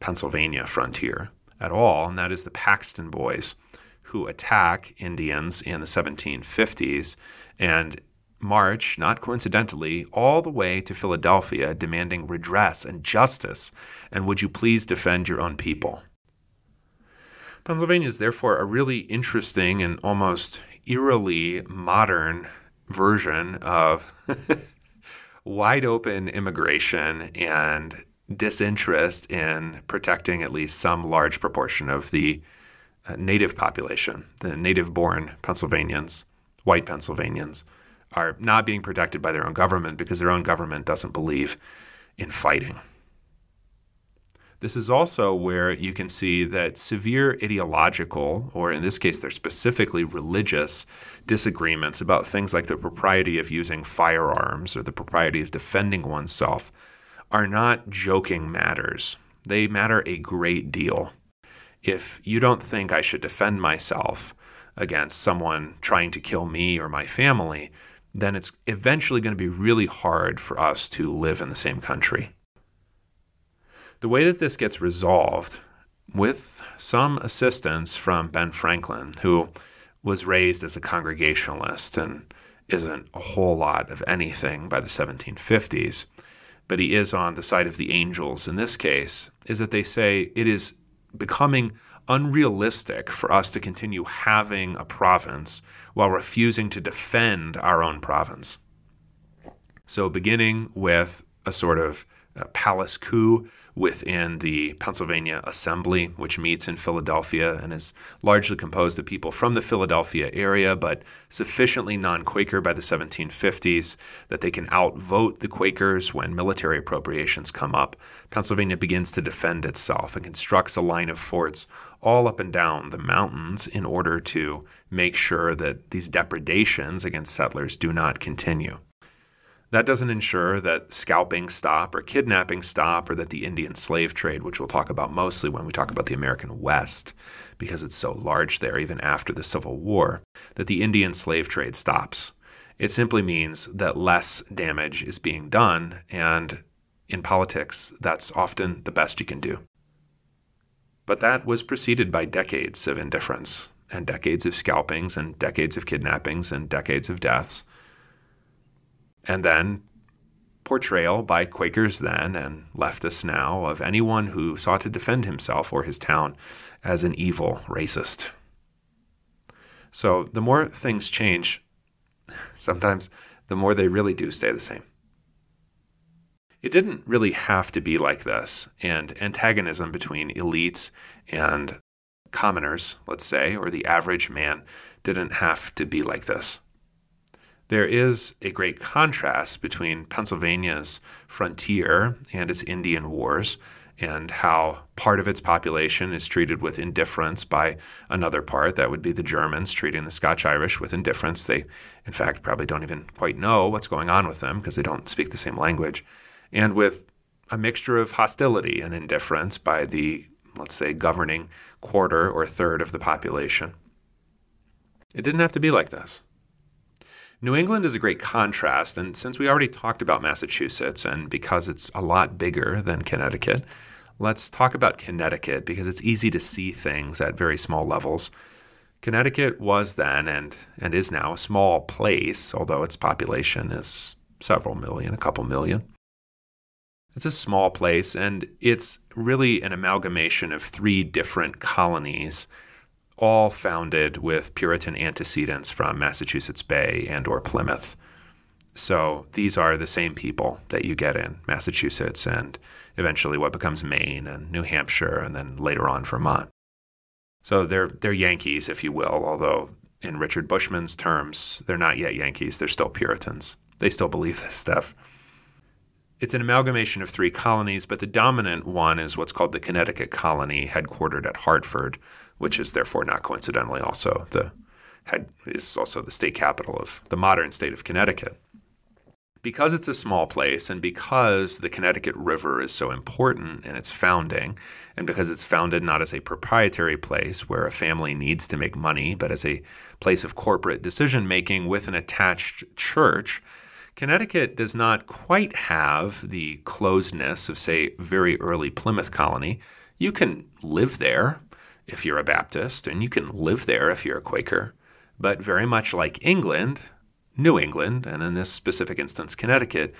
Pennsylvania frontier at all, and that is the Paxton Boys who attack Indians in the 1750s and march, not coincidentally, all the way to Philadelphia demanding redress and justice. And would you please defend your own people? Pennsylvania is therefore a really interesting and almost eerily modern version of wide open immigration and disinterest in protecting at least some large proportion of the uh, native population, the native born Pennsylvanians, white Pennsylvanians, are not being protected by their own government because their own government doesn't believe in fighting. This is also where you can see that severe ideological, or in this case, they're specifically religious disagreements about things like the propriety of using firearms or the propriety of defending oneself are not joking matters. They matter a great deal if you don't think I should defend myself against someone trying to kill me or my family, then it's eventually going to be really hard for us to live in the same country. The way that this gets resolved, with some assistance from Ben Franklin, who was raised as a Congregationalist and isn't a whole lot of anything by the 1750s, but he is on the side of the angels in this case, is that they say it is becoming unrealistic for us to continue having a province while refusing to defend our own province. So, beginning with a sort of uh, palace coup within the Pennsylvania Assembly, which meets in Philadelphia and is largely composed of people from the Philadelphia area, but sufficiently non Quaker by the 1750s that they can outvote the Quakers when military appropriations come up. Pennsylvania begins to defend itself and constructs a line of forts all up and down the mountains in order to make sure that these depredations against settlers do not continue. That doesn't ensure that scalping stop or kidnapping stop or that the Indian slave trade, which we'll talk about mostly when we talk about the American West, because it's so large there even after the Civil War, that the Indian slave trade stops. It simply means that less damage is being done, and in politics, that's often the best you can do. But that was preceded by decades of indifference, and decades of scalpings, and decades of kidnappings, and decades of deaths and then portrayal by Quakers then and leftists now of anyone who sought to defend himself or his town as an evil racist. So the more things change, sometimes the more they really do stay the same. It didn't really have to be like this, and antagonism between elites and commoners, let's say, or the average man, didn't have to be like this there is a great contrast between Pennsylvania's frontier and its Indian wars and how part of its population is treated with indifference by another part. That would be the Germans treating the Scotch Irish with indifference. They, in fact, probably don't even quite know what's going on with them because they don't speak the same language. And with a mixture of hostility and indifference by the, let's say, governing quarter or third of the population. It didn't have to be like this. New England is a great contrast, and since we already talked about Massachusetts, and because it's a lot bigger than Connecticut, let's talk about Connecticut because it's easy to see things at very small levels. Connecticut was then and, and is now a small place, although its population is several million, a couple million. It's a small place, and it's really an amalgamation of three different colonies, all founded with Puritan antecedents from Massachusetts Bay and or Plymouth. So these are the same people that you get in Massachusetts and eventually what becomes Maine and New Hampshire and then later on Vermont. So they're they're Yankees, if you will, although in Richard Bushman's terms, they're not yet Yankees, they're still Puritans. They still believe this stuff. It's an amalgamation of three colonies, but the dominant one is what's called the Connecticut colony, headquartered at Hartford, which is therefore not coincidentally also the head is also the state capital of the modern state of Connecticut because it's a small place and because the Connecticut River is so important in its founding, and because it's founded not as a proprietary place where a family needs to make money, but as a place of corporate decision making with an attached church, Connecticut does not quite have the closedness of, say, very early Plymouth colony. You can live there if you're a Baptist, and you can live there if you're a Quaker. But very much like England, New England, and in this specific instance, Connecticut,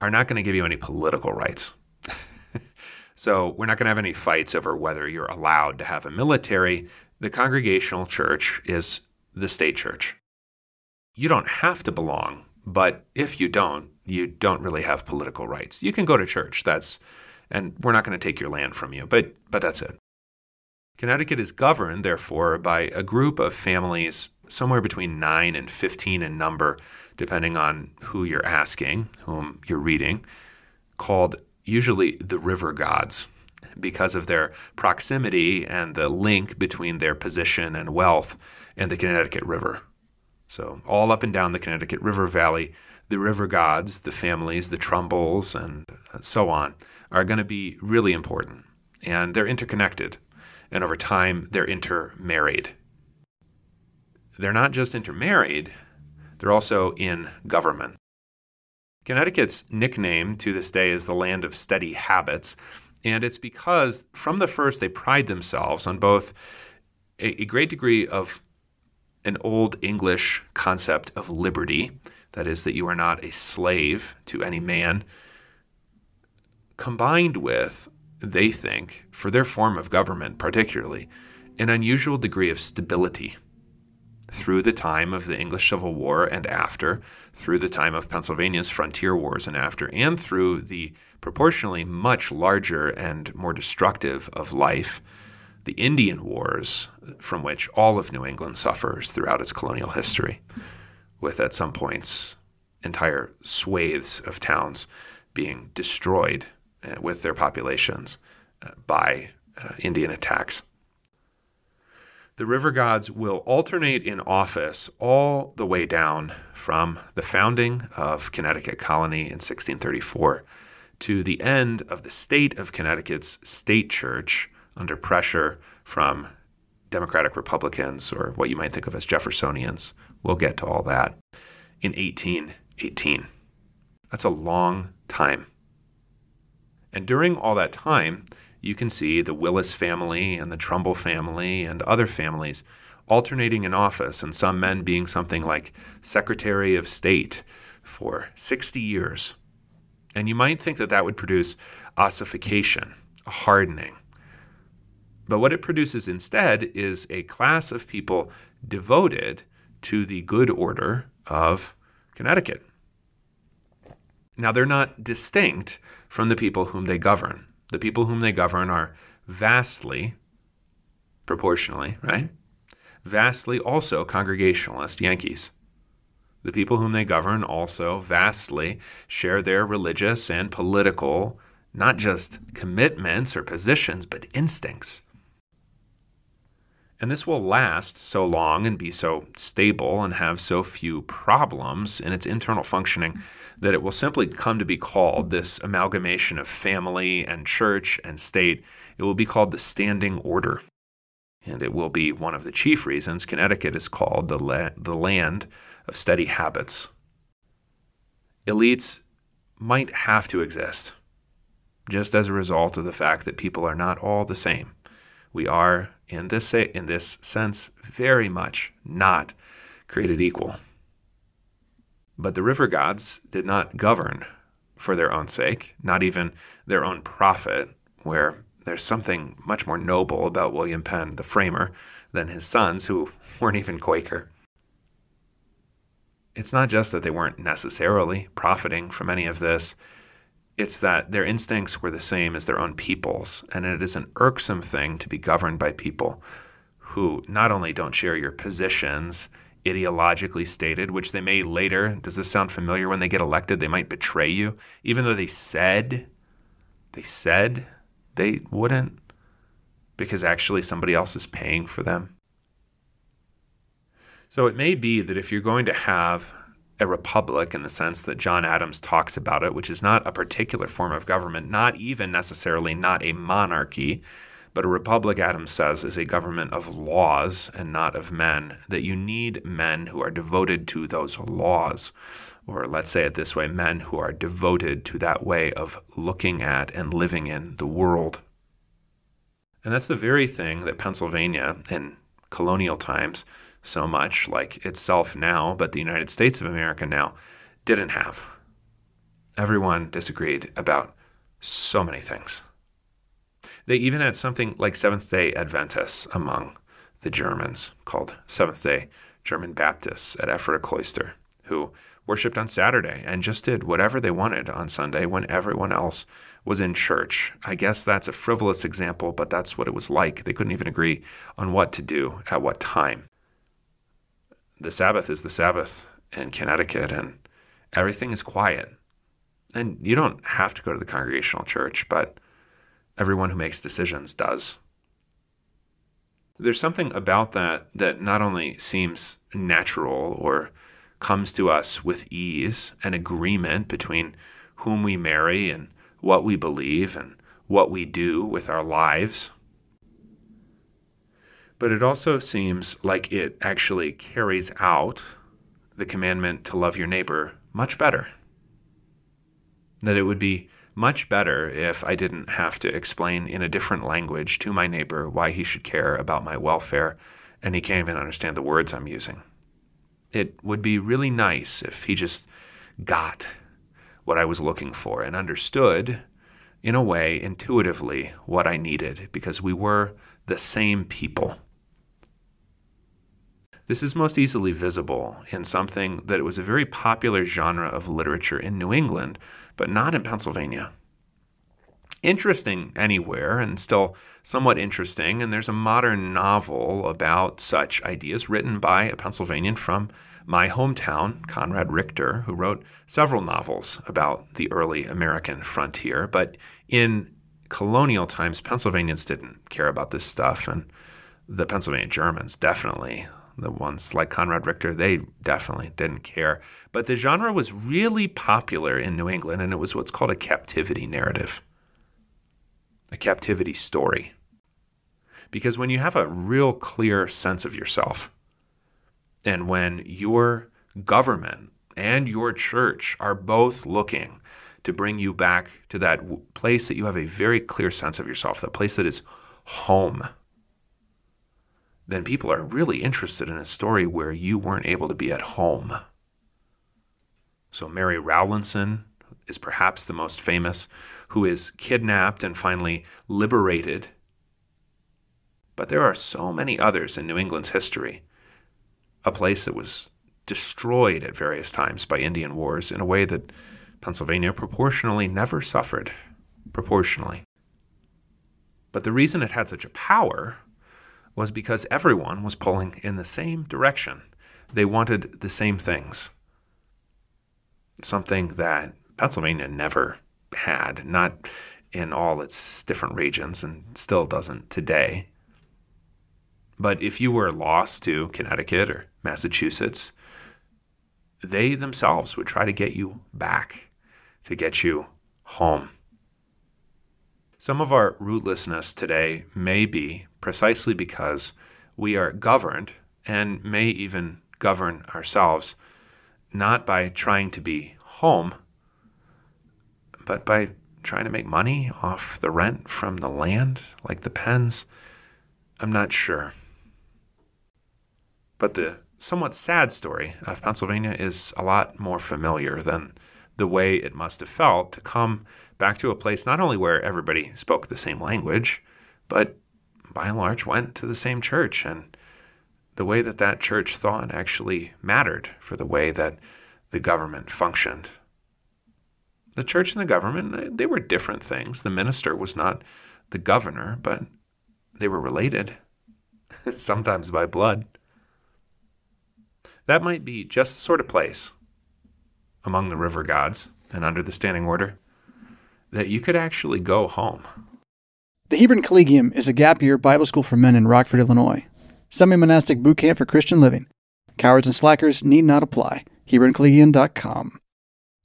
are not going to give you any political rights. so we're not going to have any fights over whether you're allowed to have a military. The Congregational Church is the state church. You don't have to belong, but if you don't, you don't really have political rights. You can go to church. That's and we're not going to take your land from you, but but that's it. Connecticut is governed, therefore, by a group of families somewhere between 9 and 15 in number, depending on who you're asking, whom you're reading, called usually the river gods because of their proximity and the link between their position and wealth and the Connecticut River. So, all up and down the Connecticut River Valley, the river gods, the families, the Trumbulls, and so on, are going to be really important. And they're interconnected. And over time, they're intermarried they're not just intermarried, they're also in government. Connecticut's nickname to this day is the land of steady habits, and it's because from the first they pride themselves on both a, a great degree of an old English concept of liberty, that is, that you are not a slave to any man, combined with, they think, for their form of government particularly, an unusual degree of stability. Through the time of the English Civil War and after, through the time of Pennsylvania's frontier wars and after, and through the proportionally much larger and more destructive of life, the Indian Wars, from which all of New England suffers throughout its colonial history, with at some points entire swathes of towns being destroyed with their populations uh, by uh, Indian attacks the river gods will alternate in office all the way down from the founding of Connecticut Colony in 1634 to the end of the state of Connecticut's state church under pressure from Democratic Republicans or what you might think of as Jeffersonians. We'll get to all that in 1818. That's a long time. And during all that time, you can see the Wyllys family and the Trumbull family and other families alternating in office, and some men being something like Secretary of State for 60 years. And you might think that that would produce ossification, a hardening. But what it produces instead is a class of people devoted to the good order of Connecticut. Now, they're not distinct from the people whom they govern. The people whom they govern are vastly, proportionally, right? Vastly also Congregationalist Yankees. The people whom they govern also vastly share their religious and political, not just commitments or positions, but instincts. And this will last so long and be so stable and have so few problems in its internal functioning that it will simply come to be called this amalgamation of family and church and state. It will be called the standing order. And it will be one of the chief reasons Connecticut is called the, la- the land of steady habits. Elites might have to exist, just as a result of the fact that people are not all the same. We are, in this, in this sense, very much not created equal. But the river gods did not govern for their own sake, not even their own profit, where there's something much more noble about William Penn, the framer, than his sons, who weren't even Quaker. It's not just that they weren't necessarily profiting from any of this, it's that their instincts were the same as their own people's, and it is an irksome thing to be governed by people who not only don't share your positions ideologically stated, which they may later, does this sound familiar? When they get elected, they might betray you, even though they said, they said they wouldn't, because actually somebody else is paying for them. So it may be that if you're going to have a republic in the sense that John Adams talks about it, which is not a particular form of government, not even necessarily not a monarchy, but a republic, Adams says, is a government of laws and not of men, that you need men who are devoted to those laws. Or let's say it this way men who are devoted to that way of looking at and living in the world. And that's the very thing that Pennsylvania in colonial times, so much like itself now, but the United States of America now, didn't have. Everyone disagreed about so many things. They even had something like Seventh day Adventists among the Germans called Seventh day German Baptists at Ephrata Cloister, who worshiped on Saturday and just did whatever they wanted on Sunday when everyone else was in church. I guess that's a frivolous example, but that's what it was like. They couldn't even agree on what to do at what time. The Sabbath is the Sabbath in Connecticut, and everything is quiet. And you don't have to go to the congregational church, but everyone who makes decisions does. There's something about that that not only seems natural or comes to us with ease, an agreement between whom we marry and what we believe and what we do with our lives. But it also seems like it actually carries out the commandment to love your neighbor much better. That it would be much better if I didn't have to explain in a different language to my neighbor why he should care about my welfare and he can't even understand the words I'm using. It would be really nice if he just got what I was looking for and understood, in a way, intuitively, what I needed because we were the same people. This is most easily visible in something that was a very popular genre of literature in New England but not in Pennsylvania. Interesting anywhere, and still somewhat interesting. And there's a modern novel about such ideas written by a Pennsylvanian from my hometown, Conrad Richter, who wrote several novels about the early American frontier. But in colonial times, Pennsylvanians didn't care about this stuff, and the Pennsylvania Germans definitely the ones like Conrad Richter, they definitely didn't care. But the genre was really popular in New England, and it was what's called a captivity narrative, a captivity story. Because when you have a real clear sense of yourself, and when your government and your church are both looking to bring you back to that place that you have a very clear sense of yourself, that place that is home then people are really interested in a story where you weren't able to be at home. So, Mary Rowlandson is perhaps the most famous, who is kidnapped and finally liberated. But there are so many others in New England's history, a place that was destroyed at various times by Indian wars in a way that Pennsylvania proportionally never suffered. Proportionally. But the reason it had such a power was because everyone was pulling in the same direction. They wanted the same things. Something that Pennsylvania never had, not in all its different regions, and still doesn't today. But if you were lost to Connecticut or Massachusetts, they themselves would try to get you back, to get you home. Some of our rootlessness today may be precisely because we are governed and may even govern ourselves not by trying to be home, but by trying to make money off the rent from the land, like the Penns. I'm not sure. But the somewhat sad story of Pennsylvania is a lot more familiar than the way it must have felt to come back to a place not only where everybody spoke the same language, but by and large went to the same church. And the way that that church thought actually mattered for the way that the government functioned. The church and the government, they were different things. The minister was not the governor, but they were related, sometimes by blood. That might be just the sort of place among the river gods and under the standing order that you could actually go home. The Hebron Collegium is a gap year Bible school for men in Rockford, Illinois. Semi monastic boot camp for Christian living. Cowards and slackers need not apply. HebronCollegium.com.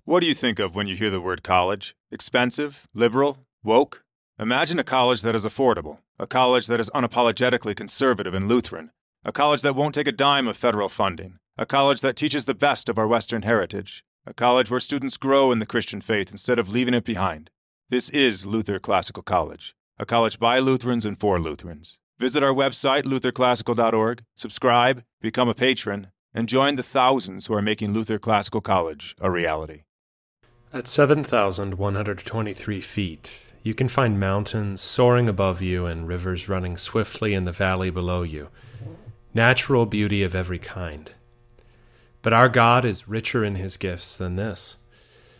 What do you think of when you hear the word college? Expensive? Liberal? Woke? Imagine a college that is affordable, a college that is unapologetically conservative and Lutheran, a college that won't take a dime of federal funding, a college that teaches the best of our Western heritage, a college where students grow in the Christian faith instead of leaving it behind. This is Luther Classical College, a college by Lutherans and for Lutherans. Visit our website, lutherclassical.org, subscribe, become a patron, and join the thousands who are making Luther Classical College a reality. At 7,123 feet, you can find mountains soaring above you and rivers running swiftly in the valley below you. Natural beauty of every kind. But our God is richer in his gifts than this.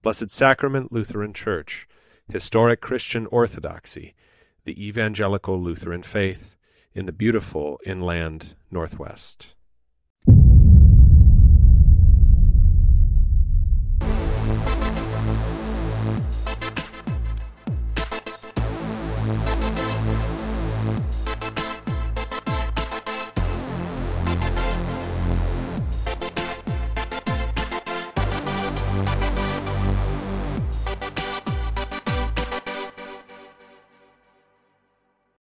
Blessed Sacrament Lutheran Church, historic Christian orthodoxy, the evangelical Lutheran faith in the beautiful inland Northwest.